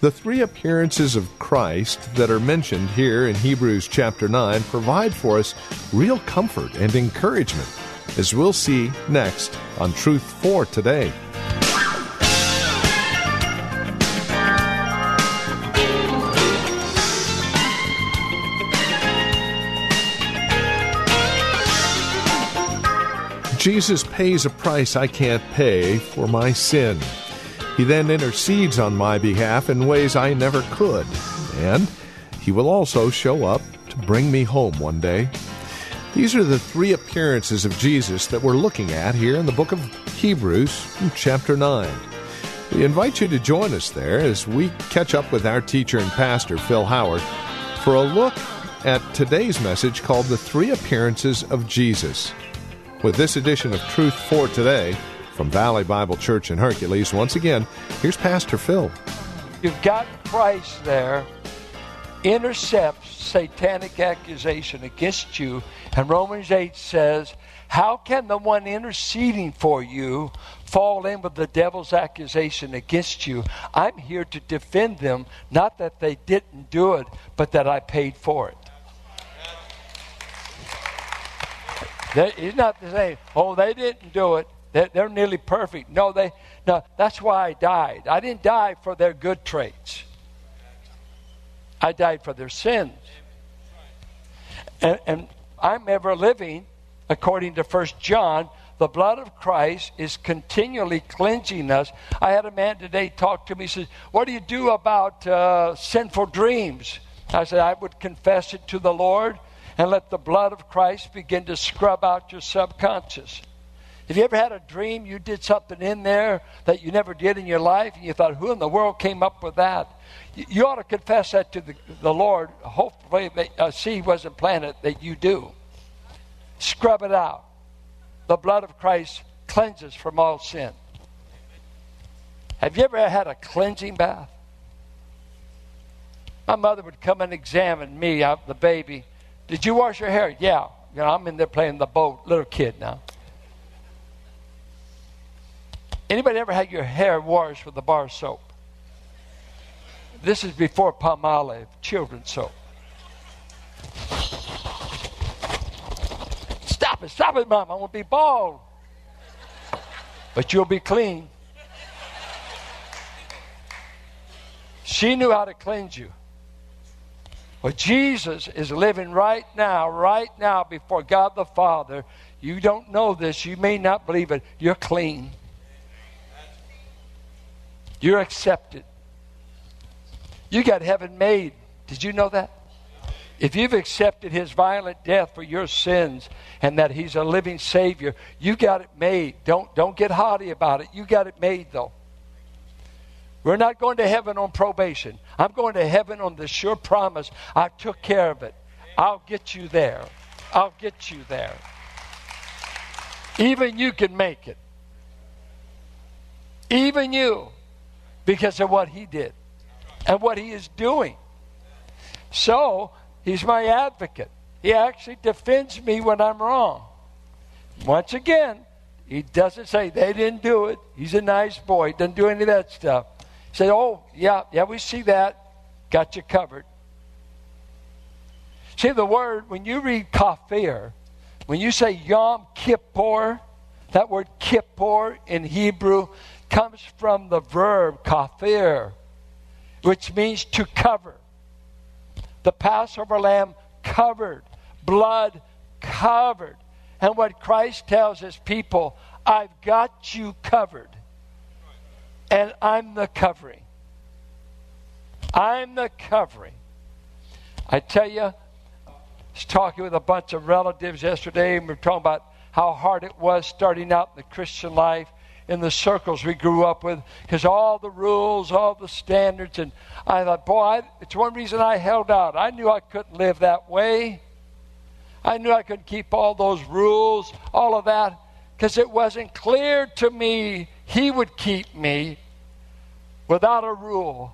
The three appearances of Christ that are mentioned here in Hebrews chapter 9 provide for us real comfort and encouragement, as we'll see next on Truth for Today. Jesus pays a price I can't pay for my sin. He then intercedes on my behalf in ways I never could, and He will also show up to bring me home one day. These are the three appearances of Jesus that we're looking at here in the book of Hebrews, chapter 9. We invite you to join us there as we catch up with our teacher and pastor, Phil Howard, for a look at today's message called The Three Appearances of Jesus. With this edition of Truth for Today from Valley Bible Church in Hercules, once again, here's Pastor Phil. You've got Christ there, intercepts satanic accusation against you, and Romans 8 says, How can the one interceding for you fall in with the devil's accusation against you? I'm here to defend them, not that they didn't do it, but that I paid for it. He's not saying, oh, they didn't do it. They're, they're nearly perfect. No, they. No, that's why I died. I didn't die for their good traits. I died for their sins. And, and I'm ever living, according to First John. The blood of Christ is continually cleansing us. I had a man today talk to me. He says, "What do you do about uh, sinful dreams?" I said, "I would confess it to the Lord." and let the blood of Christ begin to scrub out your subconscious. Have you ever had a dream you did something in there that you never did in your life and you thought, who in the world came up with that? You, ought to confess that to the, the Lord. Hopefully, a uh, seed wasn't planted that you do. Scrub it out. The blood of Christ cleanses from all sin. Have you ever had a cleansing bath? My mother would come and examine me, out the baby, did you wash your hair? Yeah. You know, I'm in there playing the boat, little kid now. Anybody ever had your hair washed with a bar soap? This is before Palmolive, children's soap. Stop it, stop it, Mom. Going to be bald. But you'll be clean. She knew how to cleanse you. Well, Jesus is living right now, right now before God the Father. You don't know this. You may not believe it. You're clean. You're accepted. You got heaven made. Did you know that? If you've accepted his violent death for your sins and that he's a living Savior, you got it made. Don't, don't get haughty about it. You got it made, though. We're not going to heaven on probation. I'm going to heaven on the sure promise I took care of it. I'll get you there. I'll get you there. Even you can make it. Even you, because of what he did and what he is doing. So, he's my advocate. He actually defends me when I'm wrong. Once again, he doesn't say they didn't do it. He's a nice boy. He doesn't do any of that stuff. He said, oh, yeah, yeah, we see that. Got you covered. See, the word, when you read kafir, when you say Yom Kippur, that word Kippur in Hebrew comes from the verb kafir, which means to cover. The Passover lamb covered, blood covered. And what Christ tells his people, I've got you covered and I'm the covering. I'm the covering. I tell you, I was talking with a bunch of relatives yesterday, and we were talking about how hard it was starting out in the Christian life in the circles we grew up with because all the rules, all the standards. And I thought, boy, I, it's one reason I held out. I knew I couldn't live that way. I knew I couldn't keep all those rules, all of that, because it wasn't clear to me He would keep me without a rule,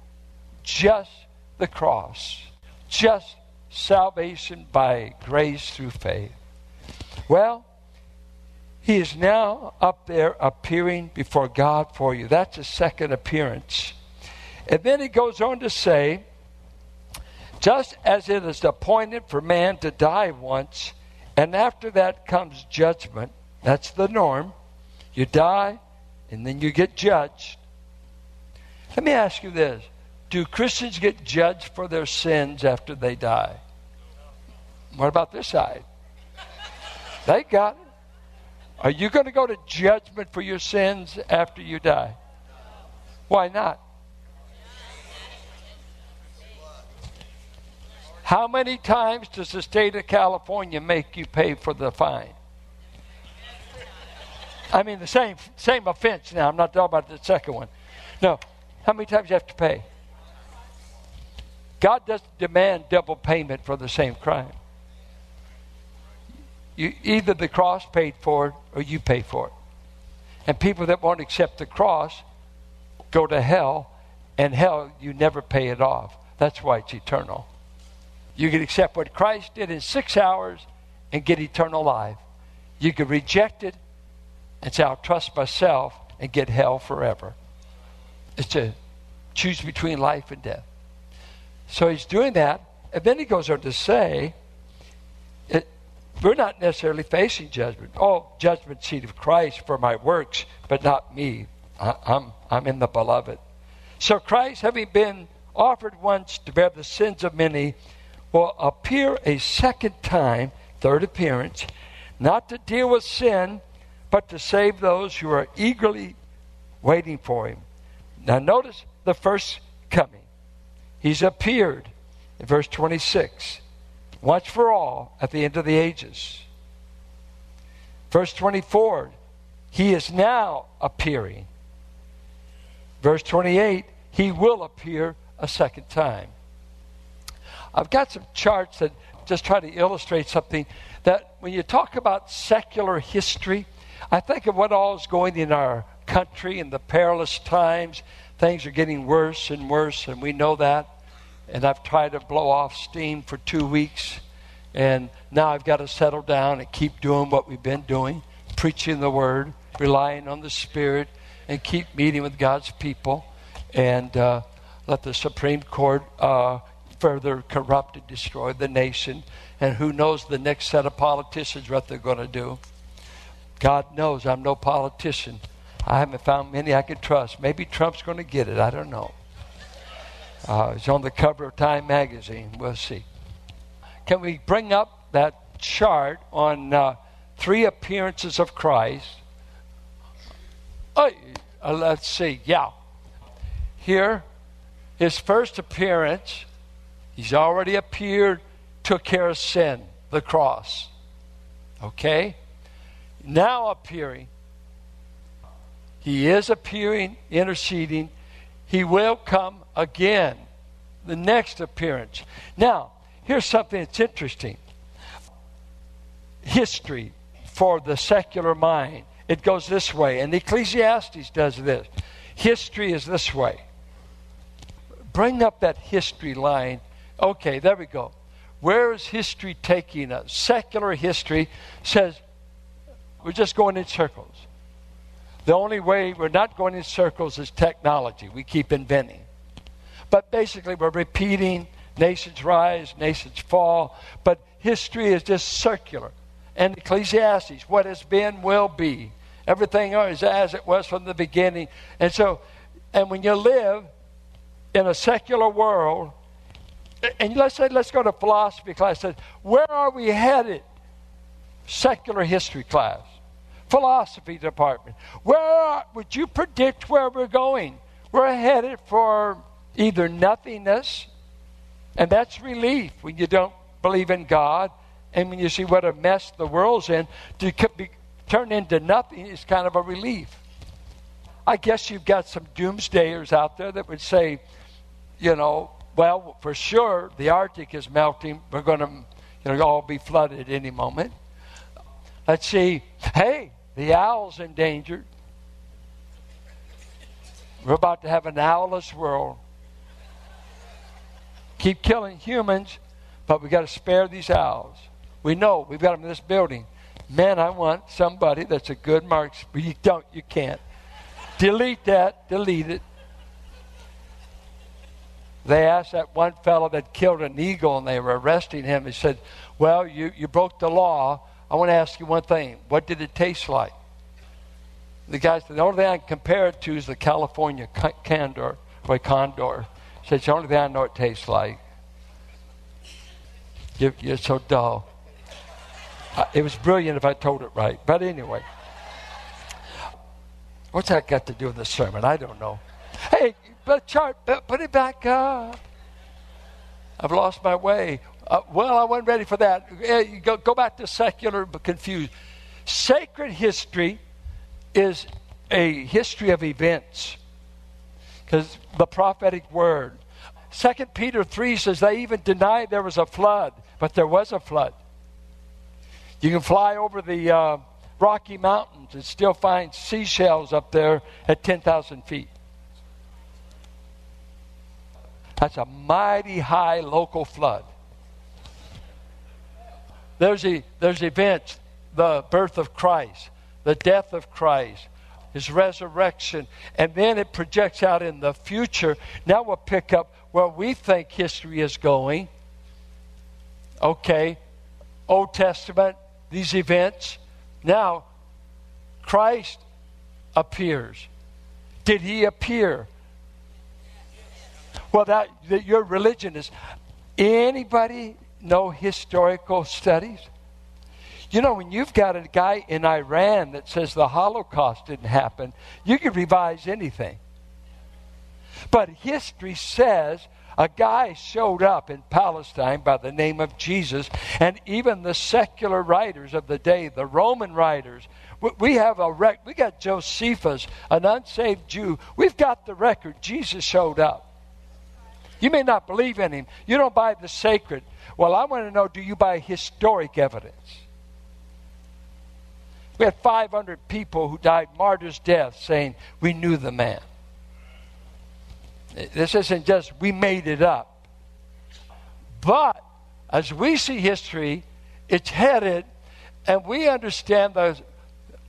just the cross, just salvation by grace through faith. Well, he is now up there appearing before God for you. That's a second appearance. And then he goes on to say, just as it is appointed for man to die once, and after that comes judgment, that's the norm. You die, and then you get judged. Let me ask you this Do Christians get judged for their sins after they die? What about this side? They got it. Are you going to go to judgment for your sins after you die? Why not? How many times does the state of California make you pay for the fine? I mean, the same same offense now. I'm not talking about the second one. No. How many times you have to pay? God doesn't demand double payment for the same crime. You, either the cross paid for it or you pay for it. And people that won't accept the cross go to hell, and hell, you never pay it off. That's why it's eternal. You can accept what Christ did in six hours and get eternal life. You can reject it and say, I'll trust myself and get hell forever. It's to choose between life and death. So he's doing that. And then he goes on to say, we're not necessarily facing judgment. Oh, judgment seat of Christ for my works, but not me. I, I'm, I'm in the beloved. So Christ, having been offered once to bear the sins of many, will appear a second time, third appearance, not to deal with sin, but to save those who are eagerly waiting for him. Now, notice the first coming. He's appeared in verse 26 once for all at the end of the ages. Verse 24, he is now appearing. Verse 28, he will appear a second time. I've got some charts that just try to illustrate something that when you talk about secular history, I think of what all is going in our country in the perilous times. Things are getting worse and worse, and we know that. And I've tried to blow off steam for two weeks, and now I've got to settle down and keep doing what we've been doing preaching the word, relying on the Spirit, and keep meeting with God's people, and uh, let the Supreme Court uh, further corrupt and destroy the nation. And who knows the next set of politicians what they're going to do. God knows I'm no politician. I haven't found many I can trust. Maybe Trump's going to get it. I don't know. Uh, it's on the cover of Time magazine. We'll see. Can we bring up that chart on uh, three appearances of Christ? Uh, let's see. Yeah. Here, his first appearance, he's already appeared, took care of sin, the cross. Okay? Now appearing. He is appearing, interceding. He will come again. The next appearance. Now, here's something that's interesting history for the secular mind. It goes this way, and Ecclesiastes does this. History is this way. Bring up that history line. Okay, there we go. Where is history taking us? Secular history says we're just going in circles. The only way we're not going in circles is technology. We keep inventing. But basically, we're repeating nations rise, nations fall. But history is just circular. And Ecclesiastes, what has been will be. Everything is as it was from the beginning. And so, and when you live in a secular world, and let's say, let's go to philosophy class. Where are we headed? Secular history class, philosophy department. Where are, would you predict where we're going? We're headed for either nothingness, and that's relief when you don't believe in God, and when you see what a mess the world's in, to be, turn into nothing is kind of a relief. I guess you've got some doomsdayers out there that would say, you know, well, for sure the Arctic is melting. We're going to, you know, all be flooded any moment. Let's see. Hey, the owl's endangered. We're about to have an owlless world. Keep killing humans, but we've got to spare these owls. We know we've got them in this building. Man, I want somebody that's a good marksman. You don't, you can't. delete that, delete it. They asked that one fellow that killed an eagle and they were arresting him. He said, Well, you, you broke the law. I want to ask you one thing. What did it taste like? The guy said, The only thing I can compare it to is the California condor, or condor. Said, It's the only thing I know it tastes like. You're, you're so dull. Uh, it was brilliant if I told it right. But anyway, what's that got to do with the sermon? I don't know. Hey, but chart, put it back up. I've lost my way. Uh, well, I wasn't ready for that. go, go back to secular but confused. Sacred history is a history of events because the prophetic word. Second Peter 3 says they even denied there was a flood, but there was a flood. You can fly over the uh, Rocky Mountains and still find seashells up there at 10,000 feet. That's a mighty high local flood. There's, a, there's events, the birth of Christ, the death of Christ, his resurrection, and then it projects out in the future. Now we'll pick up where we think history is going. Okay, Old Testament, these events. Now, Christ appears. Did he appear? Well, that, that your religion is. Anybody know historical studies? You know, when you've got a guy in Iran that says the Holocaust didn't happen, you can revise anything. But history says a guy showed up in Palestine by the name of Jesus, and even the secular writers of the day, the Roman writers, we have a record. we got Josephus, an unsaved Jew. We've got the record. Jesus showed up. You may not believe in him. You don't buy the sacred. Well, I want to know do you buy historic evidence? We had 500 people who died martyrs' death saying, We knew the man. This isn't just we made it up. But as we see history, it's headed, and we understand the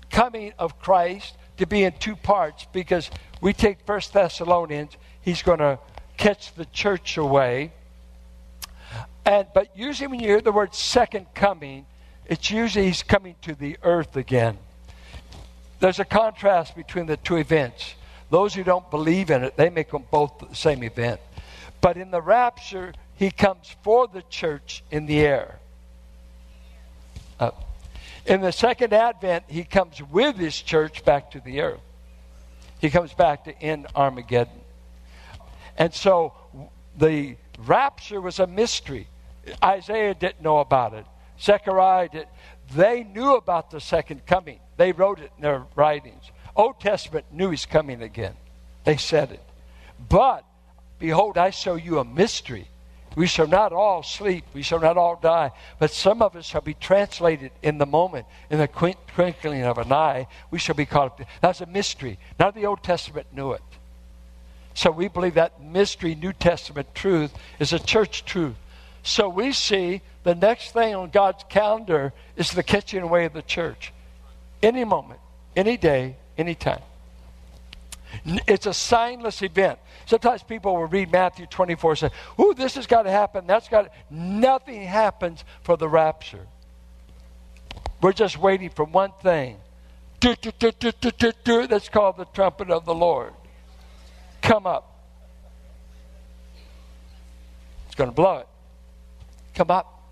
coming of Christ to be in two parts because we take First Thessalonians, he's going to catch the church away. And but usually when you hear the word second coming, it's usually he's coming to the earth again. There's a contrast between the two events. Those who don't believe in it, they make them both the same event. But in the rapture, he comes for the church in the air. Uh, in the second advent, he comes with his church back to the earth. He comes back to end Armageddon. And so the rapture was a mystery. Isaiah didn't know about it. Zechariah did. They knew about the second coming. They wrote it in their writings. Old Testament knew he's coming again. They said it. But, behold, I show you a mystery. We shall not all sleep, we shall not all die, but some of us shall be translated in the moment, in the twinkling of an eye. We shall be caught up. That's a mystery. Now the Old Testament knew it. So we believe that mystery, New Testament truth, is a church truth. So we see the next thing on God's calendar is the catching away of the church. Any moment, any day, anytime. It's a signless event. Sometimes people will read Matthew 24 and say, Ooh, this has got to happen. That's got to. Nothing happens for the rapture. We're just waiting for one thing. That's called the trumpet of the Lord. Come up. It's going to blow it. Come up.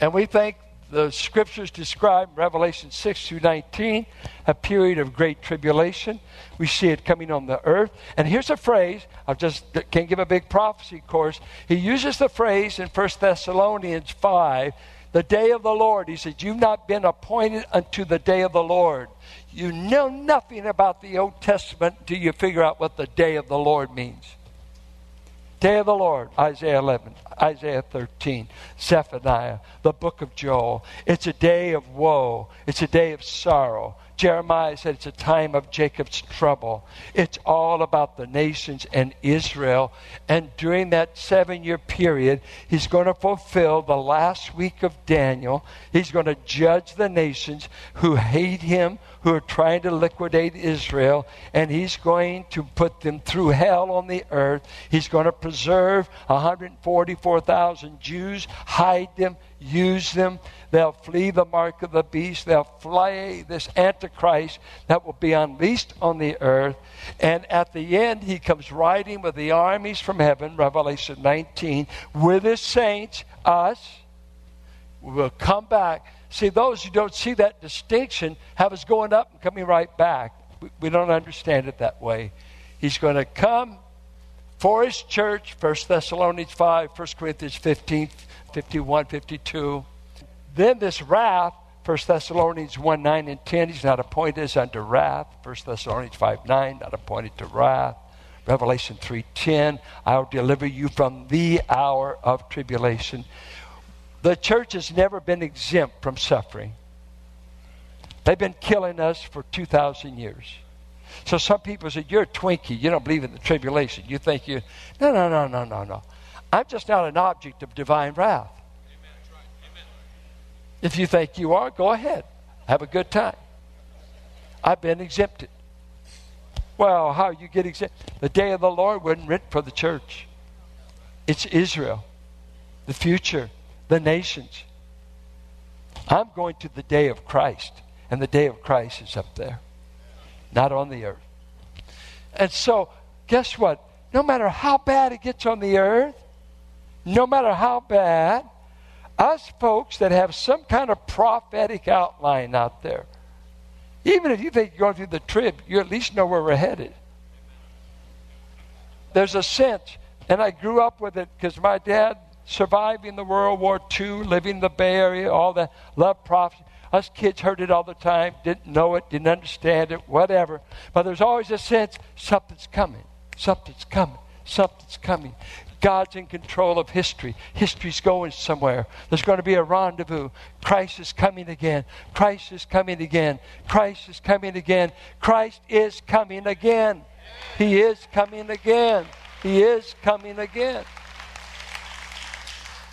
And we think the scriptures describe Revelation 6 through 19 a period of great tribulation. We see it coming on the earth. And here's a phrase, I just can't give a big prophecy course. He uses the phrase in 1 Thessalonians 5 the day of the Lord. He says, You've not been appointed unto the day of the Lord. you know nothing about the Old Testament until you figure out what the day of the Lord means. Day of the Lord, Isaiah 11, Isaiah 13, Zephaniah, the book of Joel. It's a day of woe, it's a day of sorrow. Jeremiah said it's a time of Jacob's trouble. It's all about the nations and Israel. And during that seven year period, he's going to fulfill the last week of Daniel. He's going to judge the nations who hate him, who are trying to liquidate Israel, and he's going to put them through hell on the earth. He's going to preserve 144,000 Jews, hide them, use them. They'll flee the mark of the beast. They'll fly this Antichrist that will be unleashed on the earth. And at the end, he comes riding with the armies from heaven, Revelation 19, with his saints, us. We will come back. See, those who don't see that distinction have us going up and coming right back. We, don't understand it that way. He's going to come for his church, 1 Thessalonians 5, 1 Corinthians 15, 51, 52. Then this wrath, 1 Thessalonians 1 9 and 10, he's not appointed as unto wrath. 1 Thessalonians 5 9, not appointed to wrath. Revelation 3:10, I'll deliver you from the hour of tribulation. The church has never been exempt from suffering. They've been killing us for 2,000 years. So some people say, You're a Twinkie. You don't believe in the tribulation. You think you. No, no, no, no, no, no. I'm just not an object of divine wrath. If you think you are, go ahead. Have a good time. I've been exempted. Well, how you get exempt? The day of the Lord wasn't written for the church. It's Israel, the future, the nations. I'm going to the day of Christ, and the day of Christ is up there, not on the earth. And so, guess what? No matter how bad it gets on the earth, no matter how bad, us folks that have some kind of prophetic outline out there, even if you think you're going through the trib, you at least know where we're headed. There's a sense, and I grew up with it because my dad surviving the World War II, living in the Bay Area, all that, love prophecy. Us kids heard it all the time, didn't know it, didn't understand it, whatever. But there's always a sense something's coming, something's coming, something's coming. God's in control of history. History's going somewhere. There's going to be a rendezvous. Christ is coming again. Christ is coming again. Christ is coming again. Christ is coming again. He is coming again. He is coming again.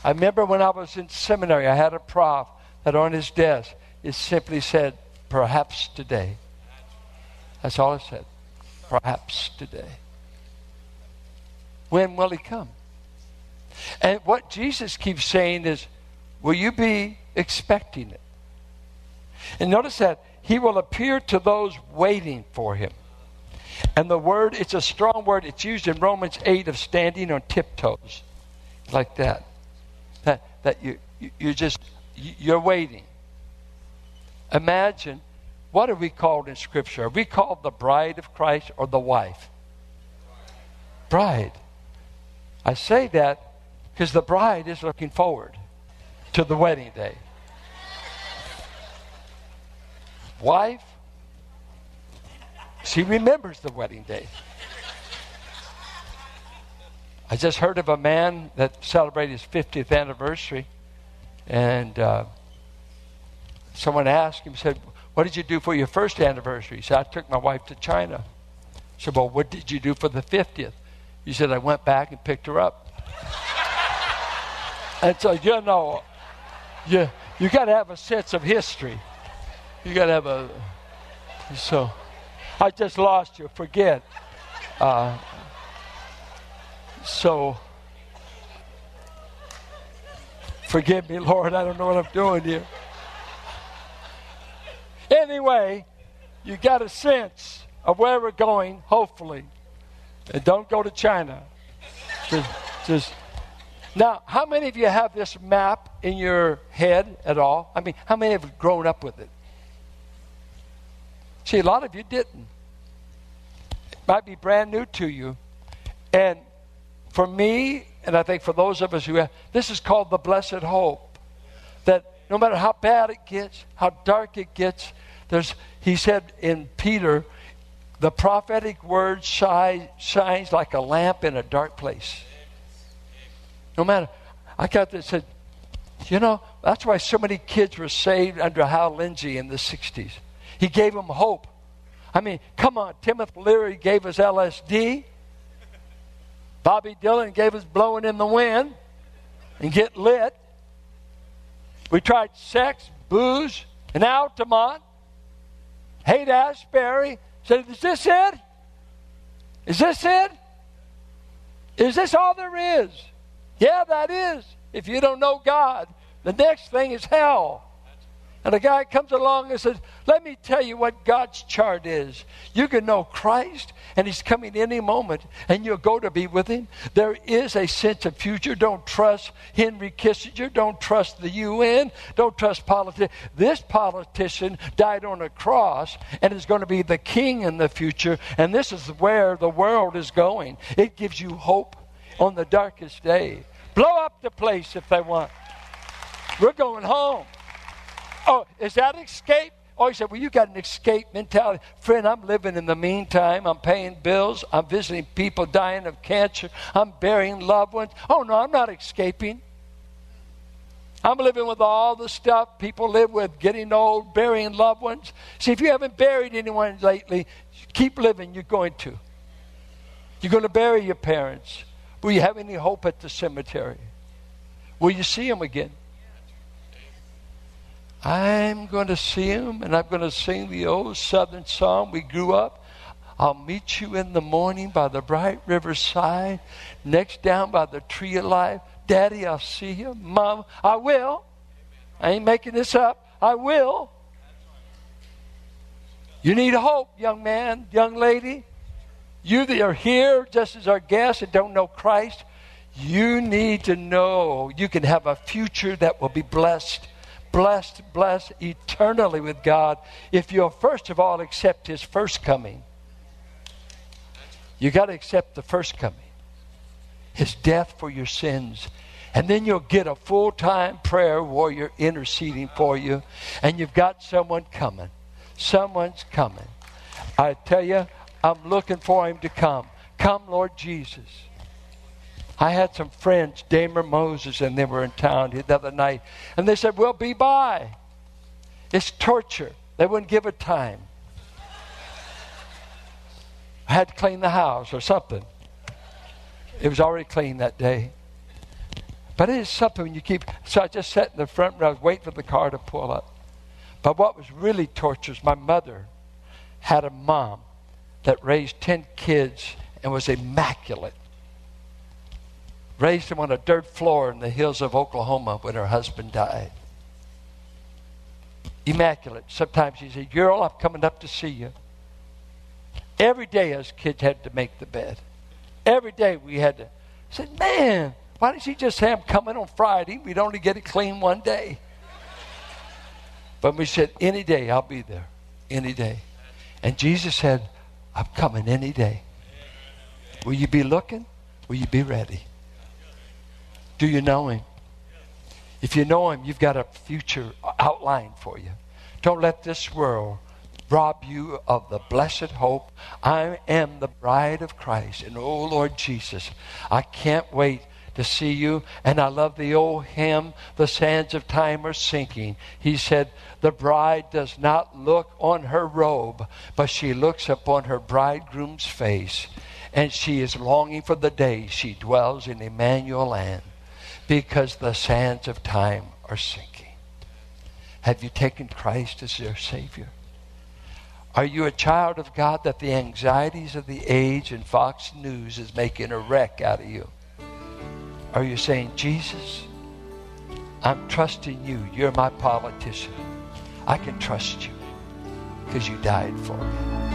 I remember when I was in seminary, I had a prof that on his desk it simply said, Perhaps today. That's all it said. Perhaps today. When will he come? And what Jesus keeps saying is, Will you be expecting it? And notice that he will appear to those waiting for him. And the word, it's a strong word. It's used in Romans 8 of standing on tiptoes, like that. That, that you, you, you're just, you're waiting. Imagine, what are we called in Scripture? Are we called the bride of Christ or the wife? Bride. I say that because the bride is looking forward to the wedding day. Wife, she remembers the wedding day. I just heard of a man that celebrated his 50th anniversary, and uh, someone asked him, said, What did you do for your first anniversary? He said, I took my wife to China. I said, Well, what did you do for the 50th? He said, I went back and picked her up. And so, you know, you, you got to have a sense of history. You got to have a. So, I just lost you. Forget. Uh, so, forgive me, Lord. I don't know what I'm doing here. Anyway, you got a sense of where we're going, hopefully. And don't go to China. Just, just now, how many of you have this map in your head at all? I mean, how many have grown up with it? See, a lot of you didn't. It might be brand new to you. And for me, and I think for those of us who have, this is called the blessed hope. That no matter how bad it gets, how dark it gets, there's, he said in Peter, the prophetic word shine, shines like a lamp in a dark place. No matter, I got this, said, you know, that's why so many kids were saved under Hal Lindsey in the 60s. He gave them hope. I mean, come on, Timothy Leary gave us LSD. Bobby Dylan gave us blowing in the wind and get lit. We tried sex, booze, and Altamont. Haight Ashbury said, Is this it? Is this it? Is this all there is? Yeah, that is. If you don't know God, the next thing is hell. And a guy comes along and says, Let me tell you what God's chart is. You can know Christ, and He's coming any moment, and you'll go to be with Him. There is a sense of future. Don't trust Henry Kissinger. Don't trust the UN. Don't trust politics. This politician died on a cross and is going to be the king in the future, and this is where the world is going. It gives you hope on the darkest day. Blow up the place if they want. We're going home. Oh, is that escape? Oh, he said, Well, you got an escape mentality. Friend, I'm living in the meantime. I'm paying bills. I'm visiting people dying of cancer. I'm burying loved ones. Oh, no, I'm not escaping. I'm living with all the stuff people live with, getting old, burying loved ones. See, if you haven't buried anyone lately, keep living. You're going to. You're going to bury your parents. Will you have any hope at the cemetery? Will you see them again? I'm going to see him and I'm going to sing the old southern song we grew up. I'll meet you in the morning by the bright riverside, next down by the tree of life. Daddy, I'll see you. Mom, I will. I ain't making this up. I will. You need hope, young man, young lady. You that are here just as our guests and don't know Christ, you need to know you can have a future that will be blessed blessed, blessed eternally with God if you'll first of all accept His first coming. You got to accept the first coming, His death for your sins. And then you'll get a full time prayer warrior interceding for you, and you've got someone coming. Someone's coming. I tell you, I'm looking for him to come. Come, Lord Jesus. I had some friends, Damer Moses, and they were in town the other night, and they said, We'll be by. It's torture. They wouldn't give a time. I had to clean the house or something. It was already clean that day. But it is something when you keep. So I just sat in the front row, waiting for the car to pull up. But what was really torturous, my mother had a mom that raised 10 kids and was immaculate raised him on a dirt floor in the hills of Oklahoma when her husband died. Immaculate. Sometimes he said, Girl, I'm coming up to see you. Every day us kids had to make the bed. Every day we had to. I said, Man, why didn't she just say I'm coming on Friday? We'd only get it clean one day. But we said, Any day I'll be there. Any day. And Jesus said, I'm coming any day. Will you be looking? Will you be ready? Do you know Him? If you know Him, you've got a future outlined for you. Don't let this world rob you of the blessed hope. I am the bride of Christ. And oh, Lord Jesus, I can't wait to see you. And I love the old hymn, The Sands of Time Are Sinking. He said, The bride does not look on her robe, but she looks upon her bridegroom's face. And she is longing for the day she dwells in Emmanuel land because the sands of time are sinking. Have you taken Christ as your Savior? Are you a child of God that the anxieties of the age and Fox News is making a wreck out of you? Are you saying, Jesus, I'm trusting you. You're my politician. I can trust you because you died for me.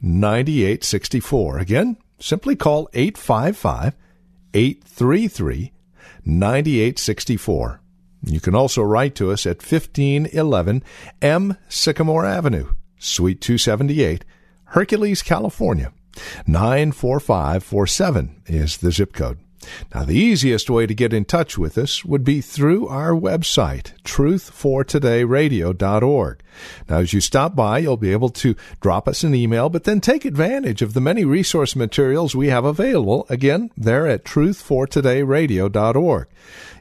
9864. Again, simply call 855 833 9864. You can also write to us at 1511 M Sycamore Avenue, Suite 278, Hercules, California. 94547 is the zip code. Now, the easiest way to get in touch with us would be through our website, truthfortodayradio.org. Now, as you stop by, you'll be able to drop us an email, but then take advantage of the many resource materials we have available, again, there at truthfortodayradio.org.